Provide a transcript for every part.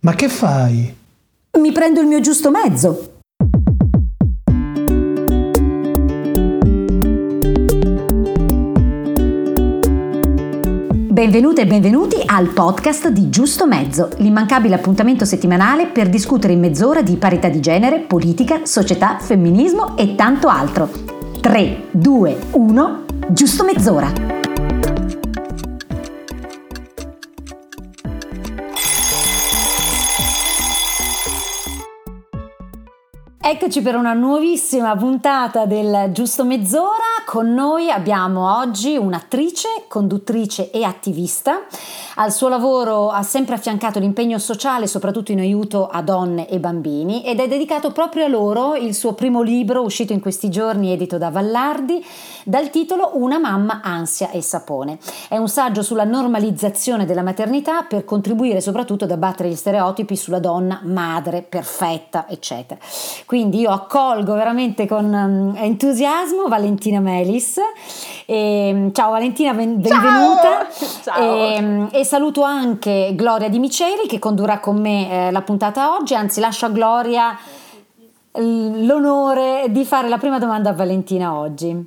Ma che fai? Mi prendo il mio giusto mezzo. Benvenute e benvenuti al podcast di Giusto Mezzo, l'immancabile appuntamento settimanale per discutere in mezz'ora di parità di genere, politica, società, femminismo e tanto altro. 3, 2, 1, giusto mezz'ora. Eccoci per una nuovissima puntata del Giusto Mezz'ora. Con noi abbiamo oggi un'attrice, conduttrice e attivista. Al suo lavoro ha sempre affiancato l'impegno sociale, soprattutto in aiuto a donne e bambini, ed è dedicato proprio a loro il suo primo libro, uscito in questi giorni, edito da Vallardi, dal titolo Una mamma, ansia e sapone. È un saggio sulla normalizzazione della maternità per contribuire soprattutto ad abbattere gli stereotipi sulla donna madre perfetta, eccetera. Quindi io accolgo veramente con um, entusiasmo Valentina Melis. E, ciao Valentina, ben, benvenuta. Ciao. E, e, saluto anche Gloria Di Miceli che condurrà con me eh, la puntata oggi, anzi lascio a Gloria l'onore di fare la prima domanda a Valentina oggi.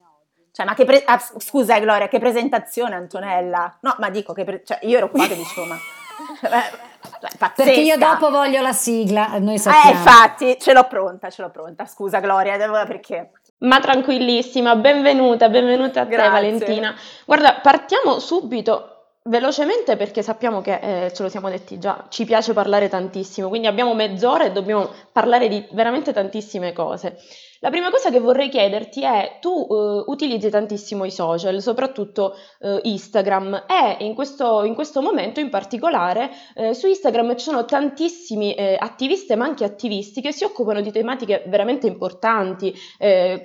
Cioè, ma che pre- ah, scusa Gloria, che presentazione Antonella? No, ma dico che pre- cioè, io ero qua che dicevo, ma Pazzesca. Perché io dopo voglio la sigla, noi sappiamo. Eh, infatti, ce l'ho pronta, ce l'ho pronta. Scusa Gloria, perché? Ma tranquillissima, benvenuta, benvenuta a Grazie. te Valentina. Guarda, partiamo subito velocemente perché sappiamo che, eh, ce lo siamo detti già, ci piace parlare tantissimo, quindi abbiamo mezz'ora e dobbiamo parlare di veramente tantissime cose. La prima cosa che vorrei chiederti è, tu uh, utilizzi tantissimo i social, soprattutto uh, Instagram. E in questo, in questo, momento in particolare uh, su Instagram ci sono tantissimi attiviste ma anche attivisti che si occupano di tematiche veramente importanti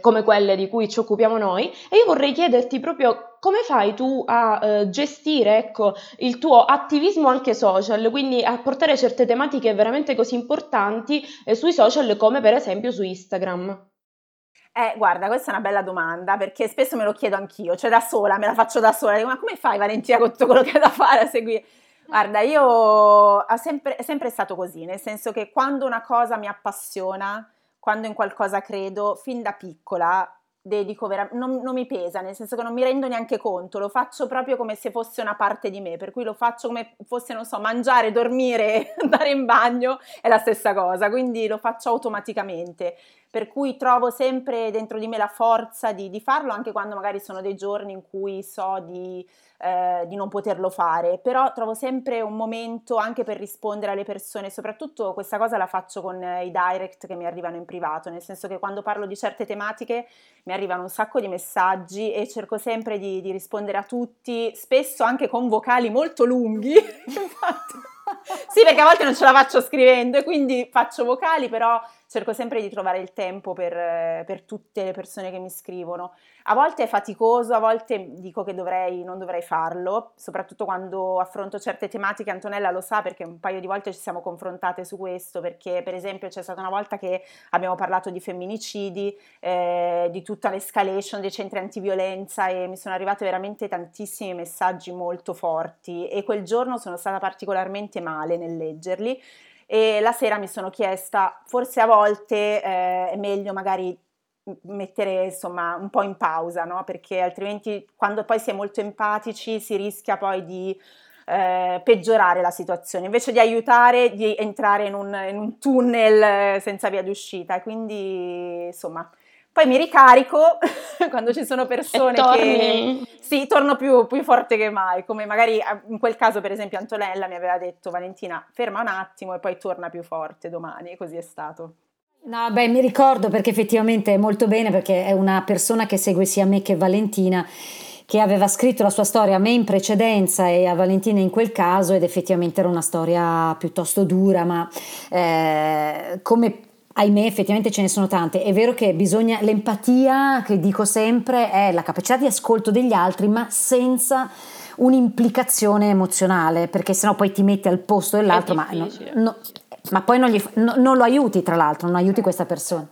come quelle di cui ci occupiamo noi. E io vorrei chiederti proprio come fai tu a gestire ecco, il tuo attivismo anche social, quindi a portare certe tematiche veramente così importanti sui social come per esempio su Instagram? Eh, guarda, questa è una bella domanda perché spesso me lo chiedo anch'io, cioè da sola, me la faccio da sola. Dico, ma come fai Valentina con tutto quello che hai da fare a seguire? Guarda, io sempre, è sempre stato così, nel senso che quando una cosa mi appassiona, quando in qualcosa credo, fin da piccola dedico veramente, non, non, mi pesa, nel senso che non mi rendo neanche conto, lo faccio proprio come se fosse una parte di me, per cui lo faccio come fosse, non so, mangiare, dormire, andare in bagno, è la stessa cosa, quindi lo faccio automaticamente, per cui trovo sempre dentro di me la forza di, di farlo, anche quando magari sono dei giorni in cui so di eh, di non poterlo fare, però trovo sempre un momento anche per rispondere alle persone, soprattutto questa cosa la faccio con eh, i direct che mi arrivano in privato, nel senso che quando parlo di certe tematiche mi arrivano un sacco di messaggi e cerco sempre di, di rispondere a tutti, spesso anche con vocali molto lunghi. sì, perché a volte non ce la faccio scrivendo e quindi faccio vocali, però cerco sempre di trovare il tempo per, per, tutte le persone che mi scrivono. A volte è faticoso, a volte dico che dovrei, non dovrei farlo, soprattutto quando affronto certe tematiche. Antonella lo sa perché un paio di volte ci siamo confrontate su questo, perché per esempio c'è stata una volta che abbiamo parlato di femminicidi, eh, di tutta l'escalation dei centri antiviolenza e mi sono arrivate veramente tantissimi messaggi molto forti e quel giorno sono stata particolarmente male nel leggerli e la sera mi sono chiesta, forse a volte eh, è meglio magari mettere insomma un po' in pausa, no? Perché altrimenti quando poi si è molto empatici si rischia poi di eh, peggiorare la situazione, invece di aiutare, di entrare in un, in un tunnel senza via d'uscita. Quindi insomma poi mi ricarico quando ci sono persone che... Sì, torno più, più, forte che mai, come magari in quel caso per esempio Antonella mi aveva detto Valentina ferma un attimo e poi torna più forte domani e così è stato. No, beh, mi ricordo perché effettivamente è molto bene perché è una persona che segue sia me che Valentina che aveva scritto la sua storia a me in precedenza e a Valentina in quel caso ed effettivamente era una storia piuttosto dura, ma eh, come ahimè effettivamente ce ne sono tante. È vero che bisogna, l'empatia, che dico sempre, è la capacità di ascolto degli altri, ma senza un'implicazione emozionale, perché sennò poi ti metti al posto dell'altro, ma, no, no, ma, poi non, gli, no, non, lo aiuti, tra l'altro, non aiuti questa persona.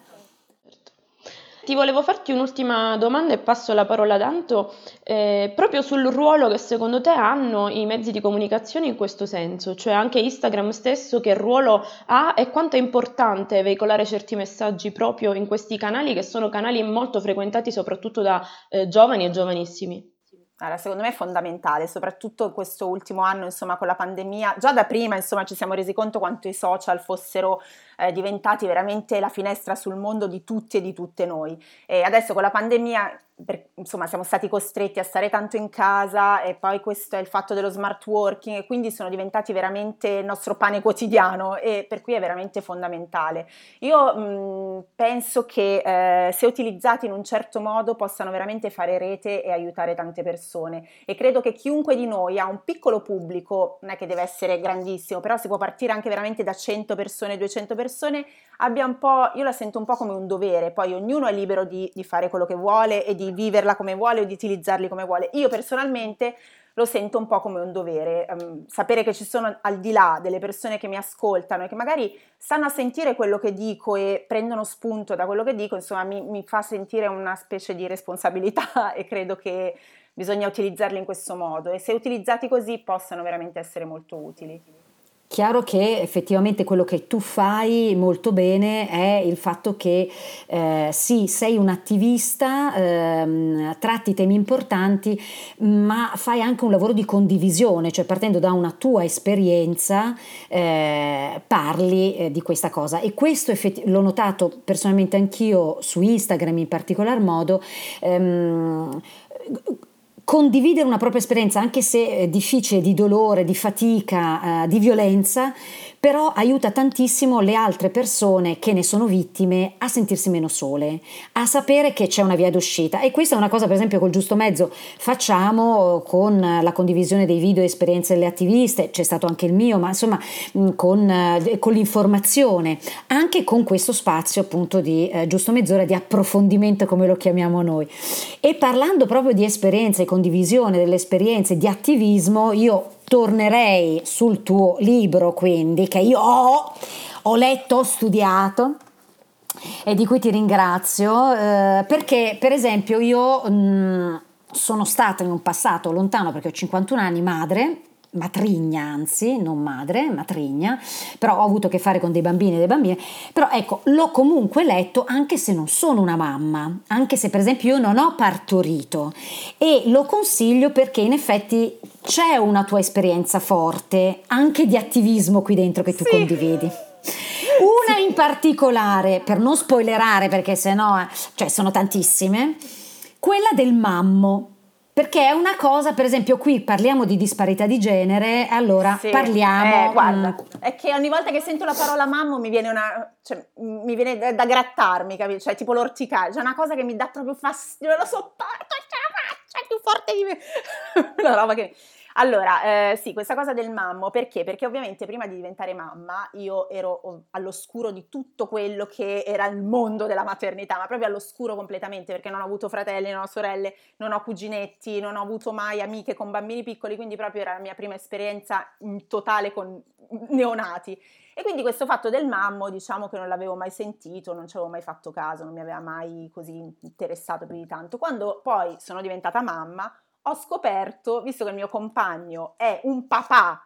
Ti volevo farti un'ultima domanda e passo la parola ad Anto, eh, proprio sul ruolo che secondo te hanno i mezzi di comunicazione in questo senso, cioè anche Instagram stesso che ruolo ha e quanto è importante veicolare certi messaggi proprio in questi canali che sono canali molto frequentati soprattutto da eh, giovani e giovanissimi. Allora, secondo me è fondamentale, soprattutto in questo ultimo anno, insomma, con la pandemia. Già da prima, insomma, ci siamo resi conto quanto i social fossero eh, diventati veramente la finestra sul mondo di tutti e di tutte noi. E adesso con la pandemia per, insomma siamo stati costretti a stare tanto in casa e poi questo è il fatto dello smart working e quindi sono diventati veramente il nostro pane quotidiano e per cui è veramente fondamentale. Io mh, penso che eh, se utilizzati in un certo modo possano veramente fare rete e aiutare tante persone e credo che chiunque di noi ha un piccolo pubblico, non è che deve essere grandissimo, però si può partire anche veramente da 100 persone, 200 persone, abbia un po', io la sento un po' come un dovere, poi ognuno è libero di, di fare quello che vuole e di viverla come vuole o di utilizzarli come vuole. Io personalmente lo sento un po' come un dovere, um, sapere che ci sono al di là delle persone che mi ascoltano e che magari stanno a sentire quello che dico e prendono spunto da quello che dico, insomma mi, mi fa sentire una specie di responsabilità e credo che bisogna utilizzarli in questo modo e se utilizzati così possano veramente essere molto utili. Chiaro che effettivamente quello che tu fai molto bene è il fatto che eh, sì, sei un attivista, ehm, tratti temi importanti, ma fai anche un lavoro di condivisione, cioè partendo da una tua esperienza eh, parli eh, di questa cosa. E questo effetti- l'ho notato personalmente anch'io su Instagram in particolar modo. Ehm, condividere una propria esperienza, anche se è difficile, di dolore, di fatica, eh, di violenza, però aiuta tantissimo le altre persone che ne sono vittime a sentirsi meno sole, a sapere che c'è una via d'uscita e questa è una cosa per esempio col giusto mezzo facciamo con la condivisione dei video e esperienze delle attiviste, c'è stato anche il mio, ma insomma mm, con, eh, con l'informazione, anche con questo spazio appunto di eh, giusto mezz'ora di approfondimento come lo chiamiamo noi. E parlando proprio di esperienze condivisione delle esperienze di attivismo, io tornerei sul tuo libro, quindi, che io ho, ho letto, ho studiato e di cui ti ringrazio, eh, perché per esempio io mh, mm, sono stata in un passato lontano, perché ho 51 anni, madre, matrigna anzi, non madre, matrigna, però ho avuto a che fare con dei bambini e delle bambine, però ecco, l'ho comunque letto anche se non sono una mamma, anche se per esempio io non ho partorito e lo consiglio perché in effetti c'è una tua esperienza forte anche di attivismo qui dentro che tu sì. condividi. Una in particolare, per non spoilerare perché sennò, eh, cioè sono tantissime, quella del mammo. Perché è una cosa, per esempio, qui parliamo di disparità di genere, allora sì, parliamo. Eh, guarda, mh. Mm, è che ogni volta che sento la parola mammo mi viene una. Cioè, mi viene da, da grattarmi, capito? Cioè, tipo l'orticaria, cioè una cosa che mi dà proprio fastidio, non lo sopporto, ce la faccia, è più forte di me. una roba che. Allora, eh, sì, questa cosa del mammo, perché? Perché ovviamente prima di diventare mamma io ero all'oscuro di tutto quello che era il mondo della maternità, ma proprio all'oscuro completamente, perché non ho avuto fratelli, non ho sorelle, non ho cuginetti, non ho avuto mai amiche con bambini piccoli, quindi proprio era la mia prima esperienza in totale con neonati. E quindi questo fatto del mammo, diciamo che non l'avevo mai sentito, non ci avevo mai fatto caso, non mi aveva mai così interessato più di tanto. Quando poi sono diventata mamma, ho scoperto, visto che il mio compagno è un papà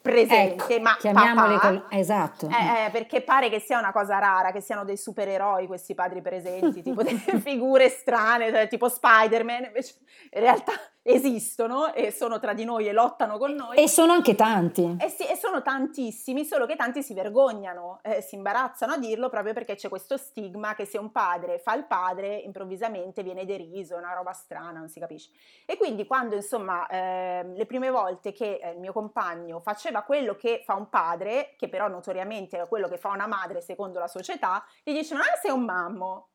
presente, ecco, ma chiamiamoli papà, col... esatto. Eh, eh, perché pare che sia una cosa rara, che siano dei supereroi questi padri presenti, tipo delle figure strane, cioè, tipo Spider-Man, invece in realtà esistono e sono tra di noi e lottano con noi. E sono anche tanti. Eh sì, e sono tantissimi, solo che tanti si vergognano, eh, si imbarazzano a dirlo proprio perché c'è questo stigma che se un padre fa il padre improvvisamente viene deriso, è una roba strana, non si capisce. E quindi quando insomma eh, le prime volte che eh, il mio compagno faceva quello che fa un padre, che però notoriamente è quello che fa una madre secondo la società, gli dicevano ah sei un mammo,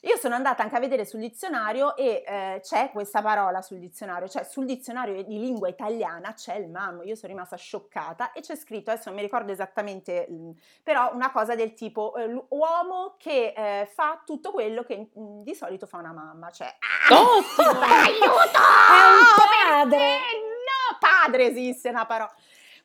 io sono andata anche a vedere sul dizionario e eh, c'è questa parola sul dizionario, cioè sul dizionario di lingua italiana c'è il mammo, io sono rimasta scioccata e c'è scritto, adesso non mi ricordo esattamente, però una cosa del tipo eh, l'uomo che eh, fa tutto quello che mh, mm, di solito fa una mamma, cioè ah, aiuto! È un padre! No, padre esiste una parola.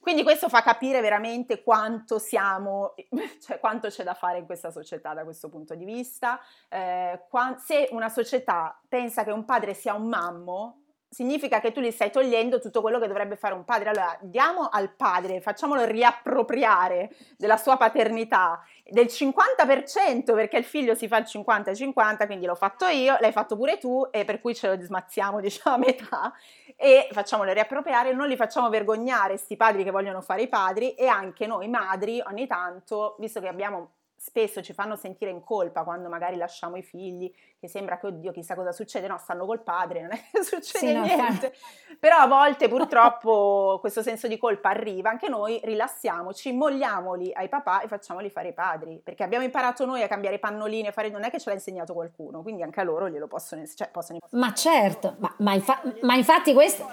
Quindi questo fa capire veramente quanto siamo, cioè quanto c'è da fare in questa società da questo punto di vista. Eh, se una società pensa che un padre sia un mammo, significa che tu gli stai togliendo tutto quello che dovrebbe fare un padre. Allora, diamo al padre, facciamolo riappropriare della sua paternità del 50% perché il figlio si fa il 50-50, quindi l'ho fatto io, l'hai fatto pure tu e per cui ce lo smazziamo diciamo a metà e facciamolo riappropriare, non li facciamo vergognare sti padri che vogliono fare i padri e anche noi madri ogni tanto, visto che abbiamo spesso ci fanno sentire in colpa quando magari lasciamo i figli, che sembra che oddio chissà cosa succede, no, stanno col padre, non è che succede sì, niente. No, Però a volte purtroppo questo senso di colpa arriva, anche noi rilassiamoci, molliamoli ai papà e facciamoli fare i padri, perché abbiamo imparato noi a cambiare pannolini, a fare non è che ce l'ha insegnato qualcuno, quindi anche a loro glielo possono, cioè, possono Ma certo, ma, ma, infa- ma infatti questa,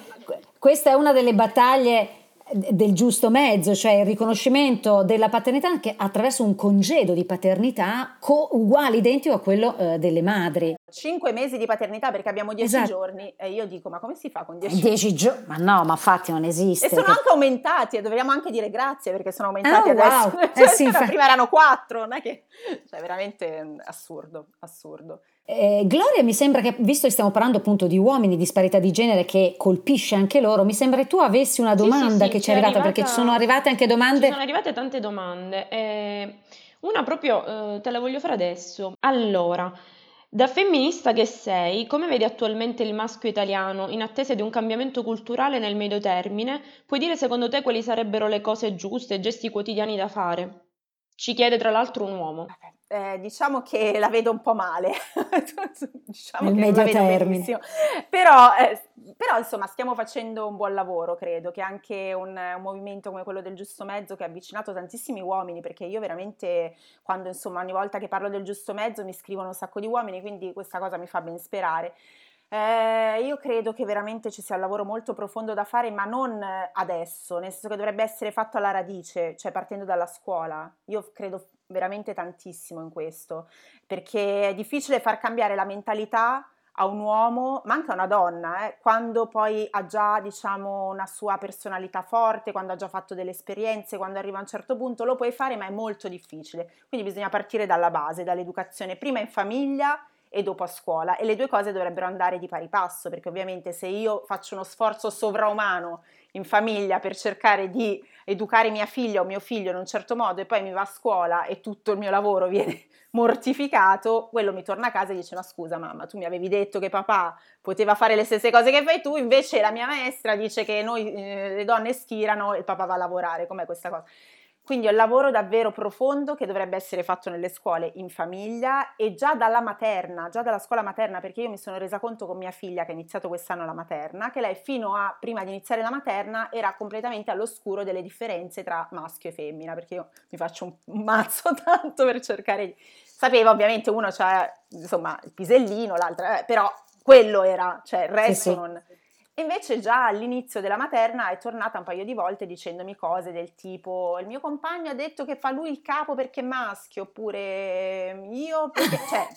questa è una delle battaglie del giusto mezzo, cioè il riconoscimento della paternità anche attraverso un congedo di paternità co- uguale, identico a quello eh, delle madri. Cinque mesi di paternità perché abbiamo dieci esatto. giorni e io dico ma come si fa con dieci, dieci giorni? Ma no, ma infatti non esiste. E sono che... anche aumentati e dovremmo anche dire grazie perché sono aumentati oh, adesso. Wow. Eh sì, Prima erano quattro, non è che... Cioè veramente assurdo, assurdo. Eh, Gloria, mi sembra che, visto che stiamo parlando appunto di uomini, disparità di genere che colpisce anche loro, mi sembra che tu avessi una domanda sì, sì, sì, che ci è arrivata, arrivata, perché ci sono arrivate anche domande. Ci sono arrivate tante domande. Eh, una proprio eh, te la voglio fare adesso. Allora, da femminista che sei, come vedi attualmente il maschio italiano in attesa di un cambiamento culturale nel medio termine? Puoi dire secondo te quali sarebbero le cose giuste, gesti quotidiani da fare? Ci chiede tra l'altro un uomo. Eh, diciamo che la vedo un po' male, diciamo Nel medio termine. Però, eh, però, insomma stiamo facendo un buon lavoro, credo, che anche un, un, movimento come quello del giusto mezzo che ha avvicinato tantissimi uomini, perché io veramente quando insomma ogni volta che parlo del giusto mezzo mi scrivono un sacco di uomini, quindi questa cosa mi fa ben sperare. Eh, io credo che veramente ci sia un lavoro molto profondo da fare, ma non adesso, nel senso che dovrebbe essere fatto alla radice, cioè partendo dalla scuola. Io credo veramente tantissimo in questo, perché è difficile far cambiare la mentalità a un uomo, ma anche a una donna, eh, quando poi ha già, diciamo, una sua personalità forte, quando ha già fatto delle esperienze, quando arriva a un certo punto, lo puoi fare, ma è molto difficile. Quindi bisogna partire dalla base, dall'educazione, prima in famiglia e dopo a scuola e le due cose dovrebbero andare di pari passo perché ovviamente se io faccio uno sforzo sovraumano in famiglia per cercare di educare mia figlia o mio figlio in un certo modo e poi mi va a scuola e tutto il mio lavoro viene mortificato, quello mi torna a casa e dice ma scusa mamma tu mi avevi detto che papà poteva fare le stesse cose che fai tu, invece la mia maestra dice che noi eh, le donne schirano e il papà va a lavorare, com'è questa cosa? Quindi è un lavoro davvero profondo che dovrebbe essere fatto nelle scuole in famiglia e già dalla materna, già dalla scuola materna, perché io mi sono resa conto con mia figlia che ha iniziato quest'anno la materna, che lei fino a prima di iniziare la materna era completamente all'oscuro delle differenze tra maschio e femmina, perché io mi faccio un mazzo tanto per cercare di... Sapeva ovviamente uno c'è insomma il pisellino, l'altro, eh, però quello era, cioè il resto sì, sì. non... Invece già all'inizio della materna è tornata un paio di volte dicendomi cose del tipo il mio compagno ha detto che fa lui il capo perché è maschio, oppure io perché... Cioè,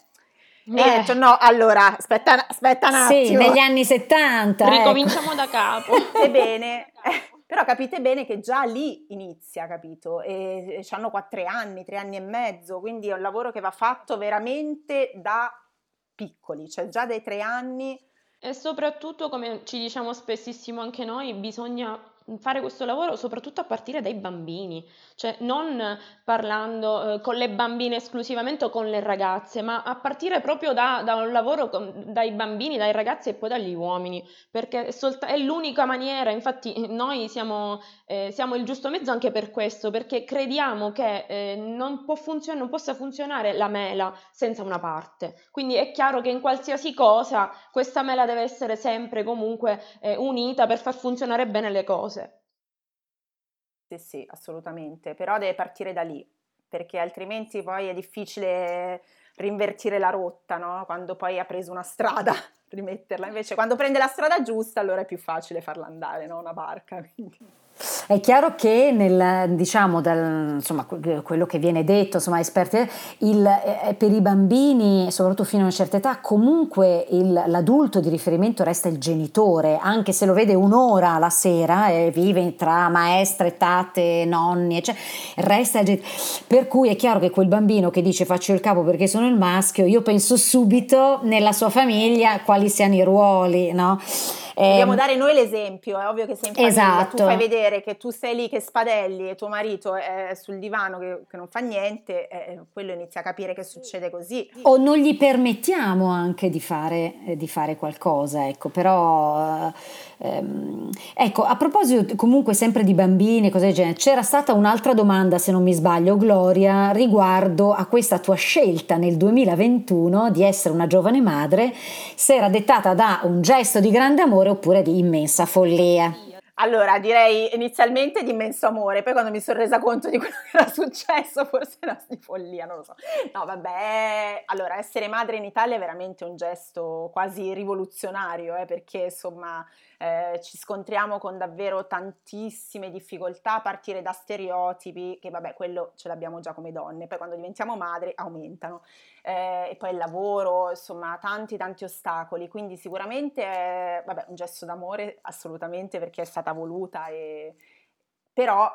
e ho detto no, allora aspetta, aspetta un attimo. Sì, negli anni 70. Ecco. Ricominciamo ecco. da capo. Ebbene, eh, però capite bene che già lì inizia, capito? E, e hanno quattro anni, tre anni e mezzo, quindi è un lavoro che va fatto veramente da piccoli, cioè già dai tre anni e soprattutto, come ci diciamo spessissimo anche noi, bisogna fare questo lavoro soprattutto a partire dai bambini, cioè non parlando eh, con le bambine esclusivamente o con le ragazze, ma a partire proprio da, da un lavoro con, dai bambini, dai ragazzi e poi dagli uomini, perché è, solt- è l'unica maniera, infatti noi siamo, eh, siamo, il giusto mezzo anche per questo, perché crediamo che eh, non, funzion- non possa funzionare la mela senza una parte, quindi è chiaro che in qualsiasi cosa questa mela deve essere sempre comunque eh, unita per far funzionare bene le cose. Sì, sì, assolutamente, però deve partire da lì, perché altrimenti poi è difficile rinvertire la rotta, no? Quando poi ha preso una strada, rimetterla. Invece quando prende la strada giusta, allora è più facile farla andare, no? Una barca. Quindi. È chiaro che nel, diciamo, dal, insomma, quello che viene detto, insomma, esperti, il, eh, per i bambini, soprattutto fino a una certa età, comunque il, l'adulto di riferimento resta il genitore, anche se lo vede un'ora la sera e vive tra maestre, tate, nonni, eccetera, resta il genitore. Per cui è chiaro che quel bambino che dice faccio il capo perché sono il maschio, io penso subito nella sua famiglia quali siano i ruoli, no? Dobbiamo ehm, dare noi l'esempio, è ovvio che sei in famiglia, esatto. tu fai vedere che tu sei lì che spadelli e tuo marito è sul divano che, che non fa niente, eh, quello inizia a capire che succede così. O non gli permettiamo anche di fare, eh, di fare qualcosa, ecco, però... Eh, ehm, ecco, a proposito comunque sempre di bambini cose del genere, c'era stata un'altra domanda, se non mi sbaglio, Gloria, riguardo a questa tua scelta nel 2021 di essere una giovane madre, se era dettata da un gesto di grande amore oppure di immensa follia. Allora, direi inizialmente di immenso amore, poi quando mi sono resa conto di quello che era successo, forse era di follia, non lo so. No, vabbè, allora, essere madre in Italia è veramente un gesto quasi rivoluzionario, eh, perché insomma eh, ci scontriamo con davvero tantissime difficoltà a partire da stereotipi, che vabbè, quello ce l'abbiamo già come donne, poi quando diventiamo madri aumentano, eh, e poi il lavoro, insomma, tanti tanti ostacoli, quindi sicuramente è vabbè, un gesto d'amore assolutamente perché è stata voluta, e... però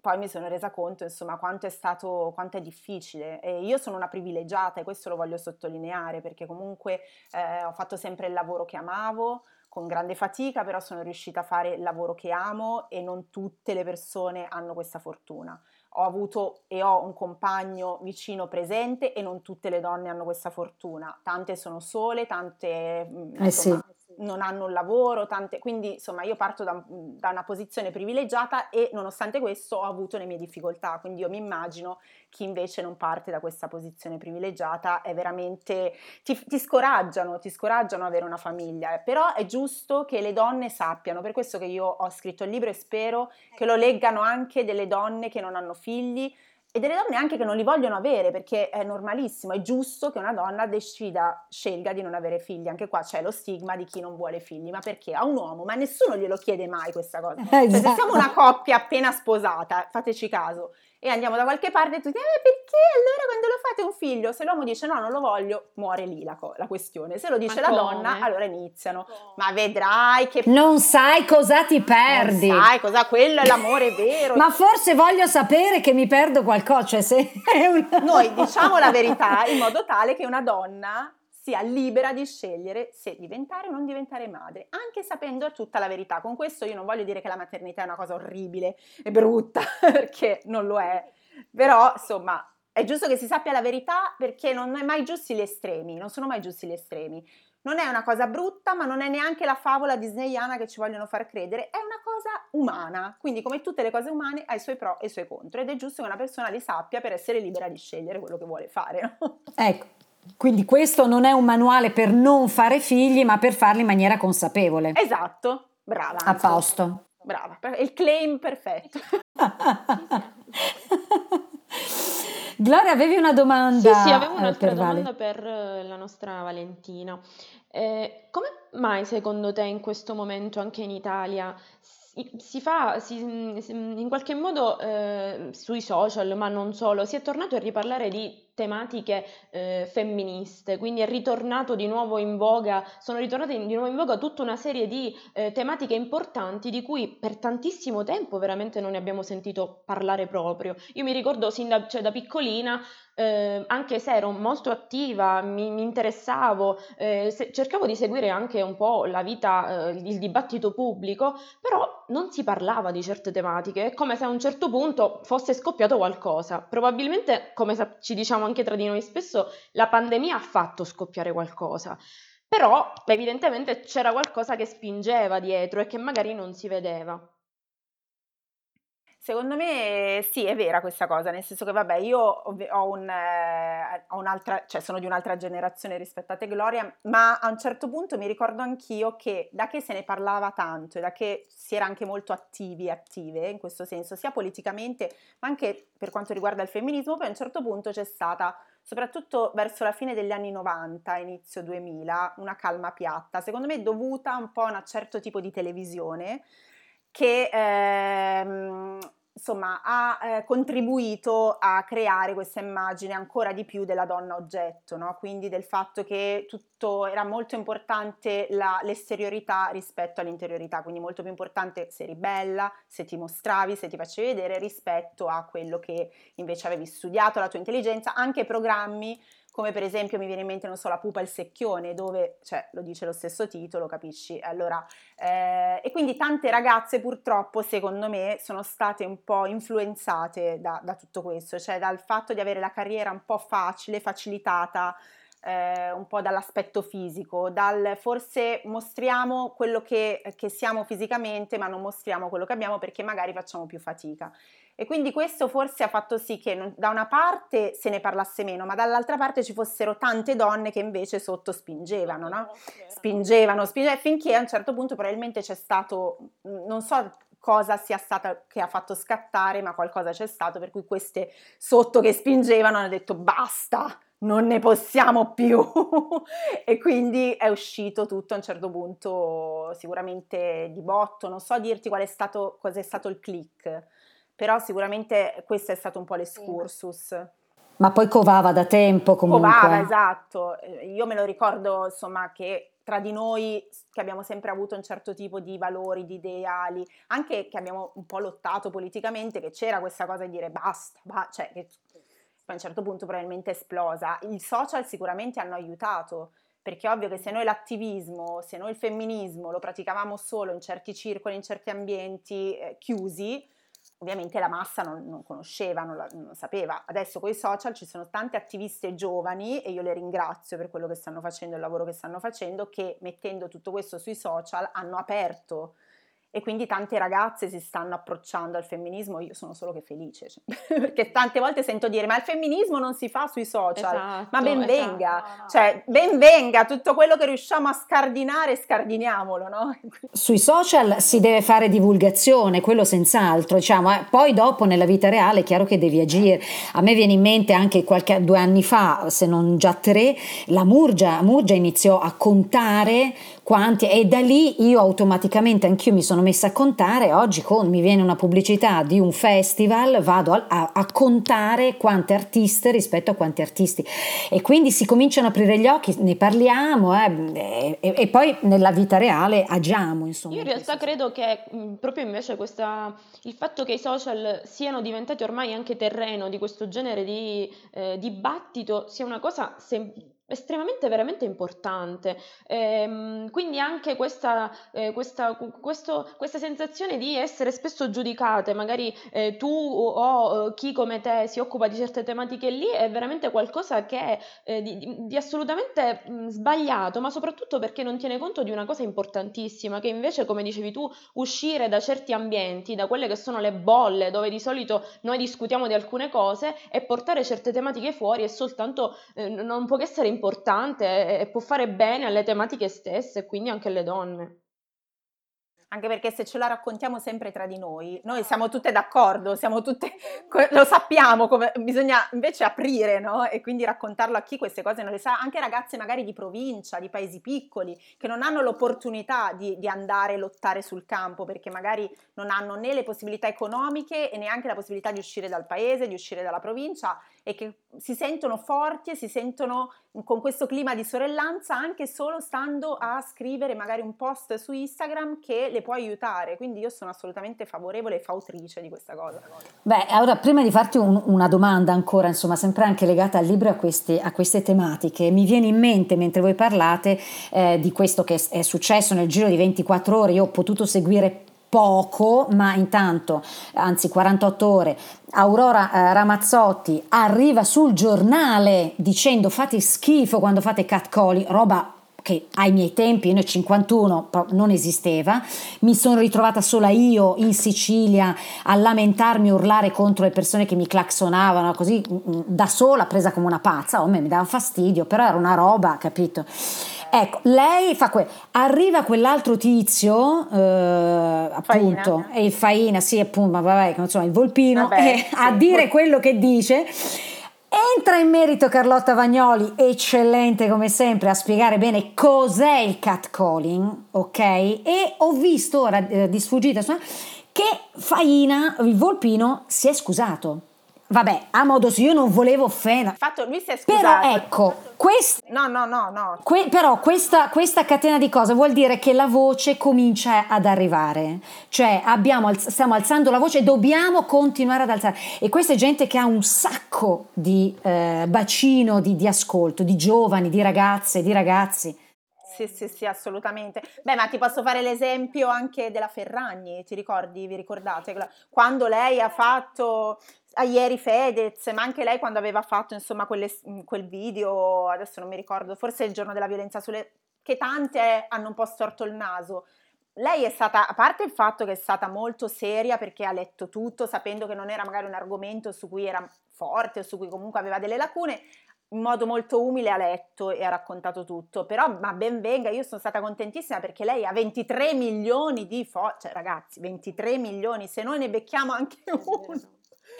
poi mi sono resa conto, insomma, quanto è stato, quanto è difficile. E io sono una privilegiata e questo lo voglio sottolineare perché comunque eh, ho fatto sempre il lavoro che amavo, con grande fatica, però sono riuscita a fare il lavoro che amo e non tutte le persone hanno questa fortuna. Ho avuto e ho un compagno vicino presente e non tutte le donne hanno questa fortuna. Tante sono sole, tante mm, eh insomma, sì non hanno un lavoro, tante, quindi insomma io parto da, da, una posizione privilegiata e nonostante questo ho avuto le mie difficoltà, quindi io mi immagino chi invece non parte da questa posizione privilegiata è veramente, ti, ti scoraggiano, ti scoraggiano avere una famiglia, però è giusto che le donne sappiano, per questo che io ho scritto il libro e spero che lo leggano anche delle donne che non hanno figli, e delle donne anche che non li vogliono avere perché è normalissimo, è giusto che una donna decida, scelga di non avere figli. Anche qua c'è lo stigma di chi non vuole figli, ma perché? A un uomo, ma nessuno glielo chiede mai questa cosa. Esatto. Cioè, se siamo una coppia appena sposata, fateci caso, e andiamo da qualche parte e tutti, eh, perché allora quando lo fate un figlio? Se l'uomo dice no, non lo voglio, muore lì la, la questione. Se lo dice Ma la come? donna, allora iniziano. Come? Ma vedrai che... Non sai cosa ti perdi. Non sai cosa, quello è l'amore vero. Ma forse voglio sapere che mi perdo qualcosa, cioè se... Una... Noi diciamo la verità in modo tale che una donna sia libera di scegliere se diventare o non diventare madre, anche sapendo tutta la verità. Con questo io non voglio dire che la maternità è una cosa orribile e brutta, perché non lo è, però insomma è giusto che si sappia la verità perché non è mai giusti gli estremi, non sono mai giusti gli estremi. Non è una cosa brutta, ma non è neanche la favola disneyana che ci vogliono far credere, è una cosa umana. Quindi, come tutte le cose umane, ha i suoi pro e i suoi contro. Ed è giusto che una persona li sappia per essere libera di scegliere quello che vuole fare. No? Ecco, quindi questo non è un manuale per non fare figli, ma per farli in maniera consapevole. Esatto, brava. A posto. Brava, il claim perfetto. Gloria, avevi una domanda? Sì, sì, avevo un'altra per domanda vale. per la nostra Valentina. Eh, come mai secondo te in questo momento anche in Italia si fa, si, in qualche modo eh, sui social, ma non solo, si è tornato a riparlare di tematiche eh, femministe, quindi è ritornato di nuovo in voga, sono ritornate di nuovo in voga tutta una serie di eh, tematiche importanti di cui per tantissimo tempo veramente non ne abbiamo sentito parlare proprio. Io mi ricordo sin da, cioè, da piccolina, eh, anche se ero molto attiva, mi, mi interessavo, eh, se, cercavo di seguire anche un po' la vita, eh, il dibattito pubblico, però non si parlava di certe tematiche, è come se a un certo punto fosse scoppiato qualcosa. Probabilmente, come ci diciamo anche tra di noi spesso, la pandemia ha fatto scoppiare qualcosa. Però evidentemente c'era qualcosa che spingeva dietro e che magari non si vedeva. Secondo me sì, è vera questa cosa, nel senso che vabbè, io ho, un, eh, ho un'altra, cioè sono di un'altra generazione rispetto a te Gloria, ma a un certo punto mi ricordo anch'io che da che se ne parlava tanto e da che si era anche molto attivi e attive in questo senso, sia politicamente ma anche per quanto riguarda il femminismo, poi a un certo punto c'è stata soprattutto verso la fine degli anni 90, inizio 2000, una calma piatta, secondo me dovuta un po' a un certo tipo di televisione che ehm, insomma, ha eh, contribuito a creare questa immagine ancora di più della donna oggetto, no? quindi del fatto che tutto era molto importante la, l'esteriorità rispetto all'interiorità, quindi molto più importante se eri bella, se ti mostravi, se ti facevi vedere rispetto a quello che invece avevi studiato, la tua intelligenza, anche programmi come per esempio mi viene in mente, non so, la pupa e il secchione, dove, cioè, lo dice lo stesso titolo, capisci? Allora, eh, e quindi tante ragazze purtroppo, secondo me, sono state un po' influenzate da, da tutto questo, cioè dal fatto di avere la carriera un po' facile, facilitata, eh, un po' dall'aspetto fisico, dal forse mostriamo quello che, che, siamo fisicamente, ma non mostriamo quello che abbiamo perché magari facciamo più fatica. E quindi questo forse ha fatto sì che non, da una parte se ne parlasse meno, ma dall'altra parte ci fossero tante donne che invece sotto spingevano, no? Spingevano, spingevano, finché a un certo punto probabilmente c'è stato, non so cosa sia stata che ha fatto scattare, ma qualcosa c'è stato per cui queste sotto che spingevano hanno detto basta, non ne possiamo più e quindi è uscito tutto a un certo punto sicuramente di botto, non so dirti qual è stato, cosa è stato il click però sicuramente questo è stato un po' l'escursus. Ma poi covava da tempo comunque. Covava, esatto. Io me lo ricordo, insomma, che tra di noi che abbiamo sempre avuto un certo tipo di valori, di ideali, anche che abbiamo un po' lottato politicamente, che c'era questa cosa di dire basta, bah, cioè che a un certo punto probabilmente esplosa. I social sicuramente hanno aiutato, perché è ovvio che se noi l'attivismo, se noi il femminismo lo praticavamo solo in certi circoli, in certi ambienti eh, chiusi, ovviamente la massa non, non conosceva, non, la, non, sapeva. Adesso con i social ci sono tante attiviste giovani e io le ringrazio per quello che stanno facendo, il lavoro che stanno facendo, che mettendo tutto questo sui social hanno aperto e quindi tante ragazze si stanno approcciando al femminismo, io sono solo che felice, cioè, perché tante volte sento dire ma il femminismo non si fa sui social, esatto, ma ben esatto. venga, cioè ben venga, tutto quello che riusciamo a scardinare, scardiniamolo, no? Sui social si deve fare divulgazione, quello senz'altro, diciamo, eh. poi dopo nella vita reale è chiaro che devi agire, a me viene in mente anche qualche due anni fa, se non già tre, la Murgia, Murgia iniziò a contare quanti e da lì io automaticamente anch'io mi sono messa a contare oggi con, mi viene una pubblicità di un festival vado a, a, a, contare quante artiste rispetto a quanti artisti. E quindi si cominciano ad aprire gli occhi ne parliamo eh, e, e, poi nella vita reale agiamo insomma io in realtà credo che mh, proprio invece questa, il fatto che i social siano diventati ormai anche terreno di questo genere di eh, dibattito sia una cosa semplice estremamente veramente importante. Ehm, quindi anche questa, eh, questa, questo, questa, sensazione di essere spesso giudicate, magari eh, tu o, chi come te si occupa di certe tematiche lì, è veramente qualcosa che eh, di, di, assolutamente mh, sbagliato, ma soprattutto perché non tiene conto di una cosa importantissima, che invece, come dicevi tu, uscire da certi ambienti, da quelle che sono le bolle, dove di solito noi discutiamo di alcune cose, e portare certe tematiche fuori è soltanto, eh, non può che essere importante importante e può fare bene alle tematiche stesse e quindi anche alle donne anche perché se ce la raccontiamo sempre tra di noi, noi siamo tutte d'accordo, siamo tutte, lo sappiamo, come, bisogna invece aprire, no? E quindi raccontarlo a chi queste cose non le sa, anche ragazze magari di provincia, di paesi piccoli, che non hanno l'opportunità di, di andare a lottare sul campo, perché magari non hanno né le possibilità economiche e neanche la possibilità di uscire dal paese, di uscire dalla provincia e che si sentono forti e si sentono con questo clima di sorellanza anche solo stando a scrivere magari un post su Instagram che le può aiutare. Quindi io sono assolutamente favorevole e fautrice di questa cosa. Beh, allora prima di farti un, una domanda ancora, insomma, sempre anche legata al libro a a queste tematiche, mi viene in mente mentre voi parlate eh, di questo che è successo nel giro di 24 ore, io ho potuto seguire poco, ma intanto, anzi 48 ore, Aurora eh, Ramazzotti arriva sul giornale dicendo fate schifo quando fate catcalling, roba che ai miei tempi, nel 51, non esisteva, mi sono ritrovata sola io in Sicilia a lamentarmi, urlare contro le persone che mi claxonavano, così mm, mm, da sola, presa come una pazza, a me mi dava fastidio, però era una roba, capito? Ecco, lei fa quello. Arriva quell'altro tizio, eh, appunto, Faina. e il Faina, sì, appunto, ma vabbè, insomma, il Volpino, vabbè, eh, sì, a dire quello che dice. Entra in merito Carlotta Vagnoli, eccellente come sempre a spiegare bene cos'è il catcalling, ok? E ho visto ora eh, di sfuggita che Faina, il Volpino, si è scusato. Vabbè, a modo suo, io non volevo offendere. Fatto, lui si è scusato. Però ecco, quest... no, no, no, no. Que... però questa, questa, catena di cose vuol dire che la voce comincia ad arrivare. Cioè abbiamo, stiamo alzando la voce e dobbiamo continuare ad alzare. E questa è gente che ha un sacco di eh, bacino di, di ascolto, di giovani, di ragazze, di ragazzi. Sì, sì, sì, assolutamente. Beh, ma ti posso fare l'esempio anche della Ferragni, ti ricordi, vi ricordate? Quando lei ha fatto a ieri Fedez, ma anche lei quando aveva fatto insomma quelle, quel video, adesso non mi ricordo, forse il giorno della violenza sulle... che tante hanno un po' storto il naso. Lei è stata, a parte il fatto che è stata molto seria perché ha letto tutto, sapendo che non era magari un argomento su cui era forte o su cui comunque aveva delle lacune, in modo molto umile ha letto e ha raccontato tutto, però ma ben venga, io sono stata contentissima perché lei ha 23 milioni di foto, cioè ragazzi, 23 milioni, se noi ne becchiamo anche uno.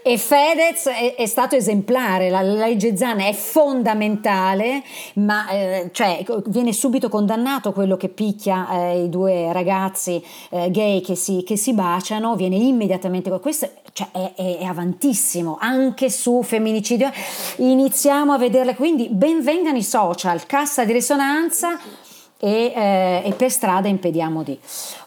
E Fedez è, è, stato esemplare, la, legge Zan è fondamentale, ma eh, cioè, viene subito condannato quello che picchia eh, i due ragazzi eh, gay che si, che si, baciano, viene immediatamente... Questo cioè, è, è, è, avantissimo, anche su femminicidio. Iniziamo a vederle, quindi benvengano i social, cassa di risonanza e, eh, e, per strada impediamo di.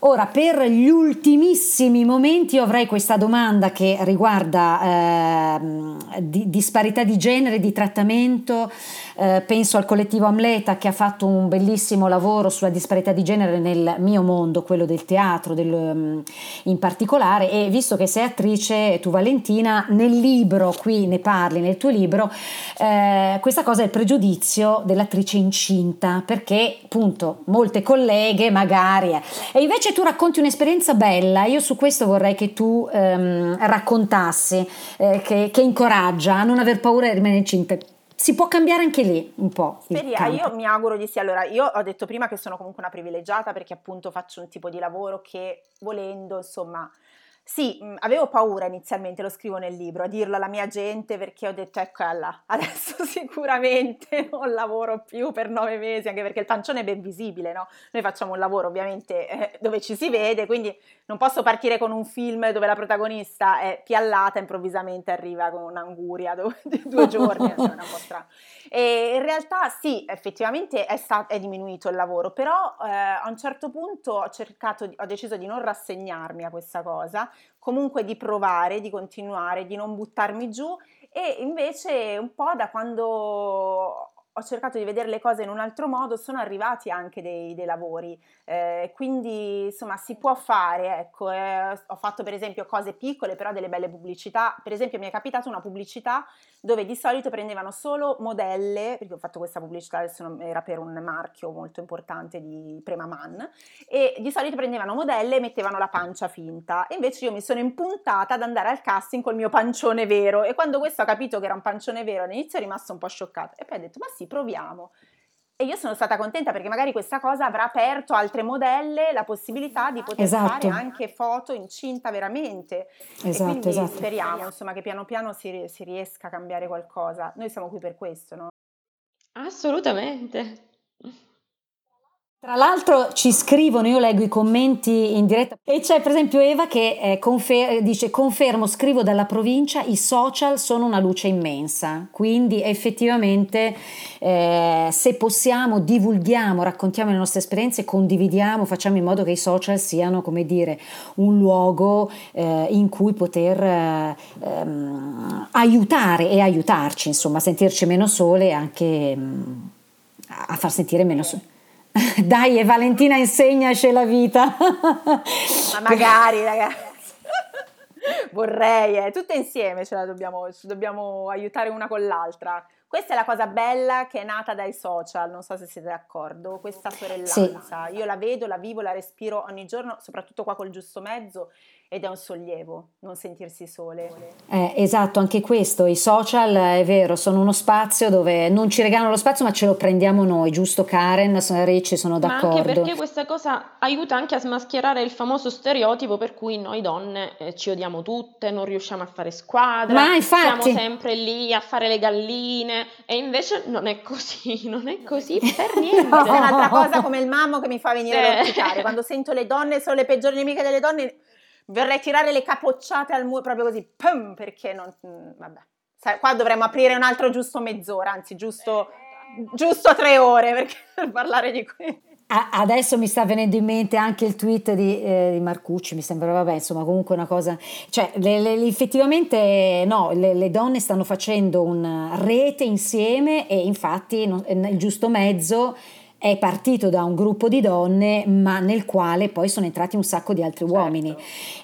Ora, per gli ultimissimi momenti io avrei questa domanda che riguarda eh, di, disparità di genere, di trattamento, eh, penso al collettivo Amleta che ha fatto un bellissimo lavoro sulla disparità di genere nel mio mondo, quello del teatro del, mm, in particolare e visto che sei attrice, tu Valentina, nel libro, qui ne parli nel tuo libro, eh, questa cosa è il pregiudizio dell'attrice incinta perché appunto molte colleghe magari. Eh. E invece tu racconti un'esperienza bella, io su questo vorrei che tu ehm, raccontassi, eh, che, che incoraggia a non aver paura di rimanere incinta si può cambiare anche lì un po'. Speria, io mi auguro di sì. Allora, io ho detto prima che sono comunque una privilegiata perché appunto faccio un tipo di lavoro che volendo, insomma, sì, mh, avevo paura inizialmente, lo scrivo nel libro, a dirlo alla mia gente perché ho detto eccola, adesso sicuramente non lavoro più per nove mesi, anche perché il pancione è ben visibile, no? Noi facciamo un lavoro ovviamente eh, dove ci si vede, quindi non posso partire con un film dove la protagonista è piallata e improvvisamente arriva con un'anguria di due giorni, è un po' strano. E in realtà sì, effettivamente è, stato, è diminuito il lavoro, però eh, a un certo punto ho, cercato, ho deciso di non rassegnarmi a questa cosa, comunque di provare, di continuare, di non buttarmi giù. E invece un po' da quando ho cercato di vedere le cose in un altro modo, sono arrivati anche dei, dei lavori, eh, quindi insomma si può fare, ecco, eh, ho fatto per esempio cose piccole però delle belle pubblicità, per esempio mi è capitata una pubblicità dove di solito prendevano solo modelle, perché ho fatto questa pubblicità, adesso era per un marchio molto importante di Prema Man, e di solito prendevano modelle e mettevano la pancia finta, e invece io mi sono impuntata ad andare al casting col mio pancione vero, e quando questo ha capito che era un pancione vero all'inizio è rimasto un po' scioccato, e poi ha detto ma sì, proviamo. E io sono stata contenta perché magari questa cosa avrà aperto altre modelle la possibilità di poter esatto. fare anche foto incinta veramente. Esatto, e quindi esatto. speriamo insomma, che piano piano si, si riesca a cambiare qualcosa. Noi siamo qui per questo, no? Assolutamente. Tra l'altro ci scrivono, io leggo i commenti in diretta e c'è per esempio Eva che eh, confer- dice confermo, scrivo dalla provincia, i social sono una luce immensa, quindi effettivamente eh, se possiamo divulghiamo, raccontiamo le nostre esperienze, condividiamo, facciamo in modo che i social siano come dire un luogo eh, in cui poter eh, ehm, aiutare e aiutarci, insomma, a sentirci meno sole e anche mh, mm, a far sentire meno sole. Dai, e Valentina insegnaci la vita. Ma magari, ragazzi. Vorrei, eh. tutte insieme ce la dobbiamo, dobbiamo aiutare una con l'altra. Questa è la cosa bella che è nata dai social, non so se siete d'accordo, questa sorellanza. Sì. Io la vedo, la vivo, la respiro ogni giorno, soprattutto qua col giusto mezzo ed è un sollievo non sentirsi sole. Eh, esatto, anche questo, i social è vero, sono uno spazio dove non ci regalano lo spazio ma ce lo prendiamo noi, giusto Karen, Ricci, sono d'accordo. Ma anche perché questa cosa aiuta anche a smascherare il famoso stereotipo per cui noi donne eh, ci odiamo tutte, non riusciamo a fare squadra, ma infatti... siamo sempre lì a fare le galline e invece non è così, non è così per niente. no. È un'altra cosa come il mammo che mi fa venire eh. a orticare, quando sento le donne sono le peggiori nemiche delle donne Vorrei tirare le capocciate al muro proprio così, pum, perché non... Mm, vabbè. Qua dovremmo aprire un altro giusto mezz'ora, anzi giusto, giusto tre ore perché, per parlare di questo. Adesso mi sta venendo in mente anche il tweet di, eh, di Marcucci, mi sembra, vabbè, insomma, comunque una cosa, cioè le, le, effettivamente no, le, le, donne stanno facendo una rete insieme e infatti no, il giusto mezzo è partito da un gruppo di donne, ma nel quale poi sono entrati un sacco di altri certo. uomini.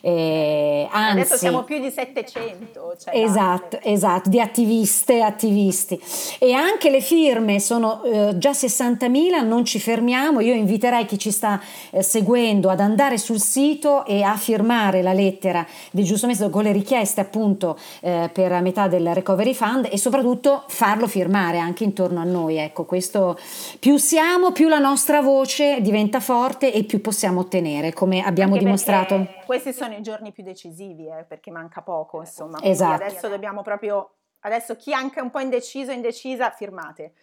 Eh, anzi, Adesso siamo più di 700. Cioè esatto, esatto, di attiviste e attivisti. E anche le firme sono eh, già 60.000, non ci fermiamo. Io inviterei chi ci sta eh, seguendo ad andare sul sito e a firmare la lettera di giusto mezzo con le richieste appunto eh, per metà del recovery fund e soprattutto farlo firmare anche intorno a noi. Ecco, questo più siamo più la nostra voce diventa forte e più possiamo ottenere, come abbiamo Anche dimostrato. Questi sono i giorni più decisivi, eh, perché manca poco, insomma. Esatto. Adesso dobbiamo proprio, adesso chi è anche un po' indeciso, indecisa, firmate.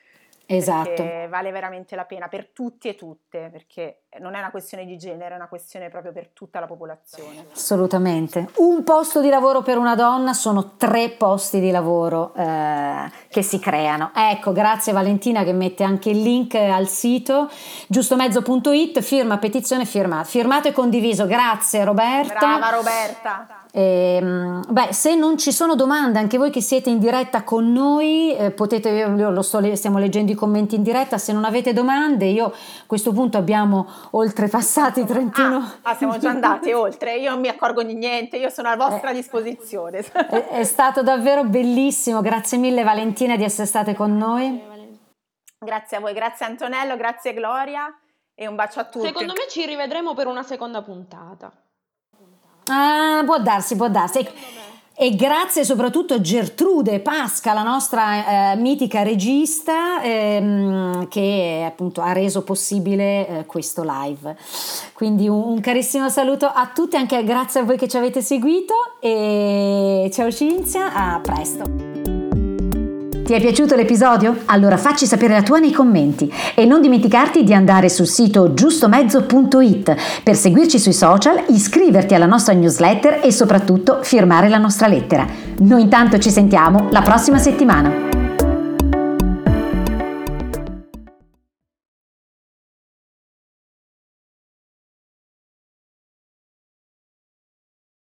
Esatto. vale veramente la pena per tutti e tutte, perché non è una questione di genere, è una questione proprio per tutta la popolazione. Assolutamente. Un posto di lavoro per una donna sono tre posti di lavoro eh, che si creano. Ecco, grazie Valentina che mette anche il link al sito giustomezzo.it, firma, petizione, firma. Firmato e condiviso. Grazie Roberta. Brava Roberta. E, ehm, beh, se non ci sono domande, anche voi che siete in diretta con noi, eh, potete, io lo sto, stiamo leggendo i commenti in diretta, se non avete domande, io a questo punto abbiamo oltrepassato i 31. Ah, ah, siamo già andati oltre, io non mi accorgo di niente, io sono a vostra eh, disposizione. È, è stato davvero bellissimo, grazie mille Valentina di essere state con noi. Grazie a voi, grazie Antonello, grazie Gloria e un bacio a tutti. Secondo me ci rivedremo per una seconda puntata. Ah, può darsi, può darsi. E grazie soprattutto a Gertrude Pasca, la nostra eh, mitica regista, ehm, che appunto ha reso possibile eh, questo live. Quindi un, un, carissimo saluto a tutti, anche grazie a voi che ci avete seguito e ciao Cinzia, a presto. Ti è piaciuto l'episodio? Allora facci sapere la tua nei commenti e non dimenticarti di andare sul sito giustomezzo.it per seguirci sui social, iscriverti alla nostra newsletter e soprattutto firmare la nostra lettera. Noi intanto ci sentiamo la prossima settimana.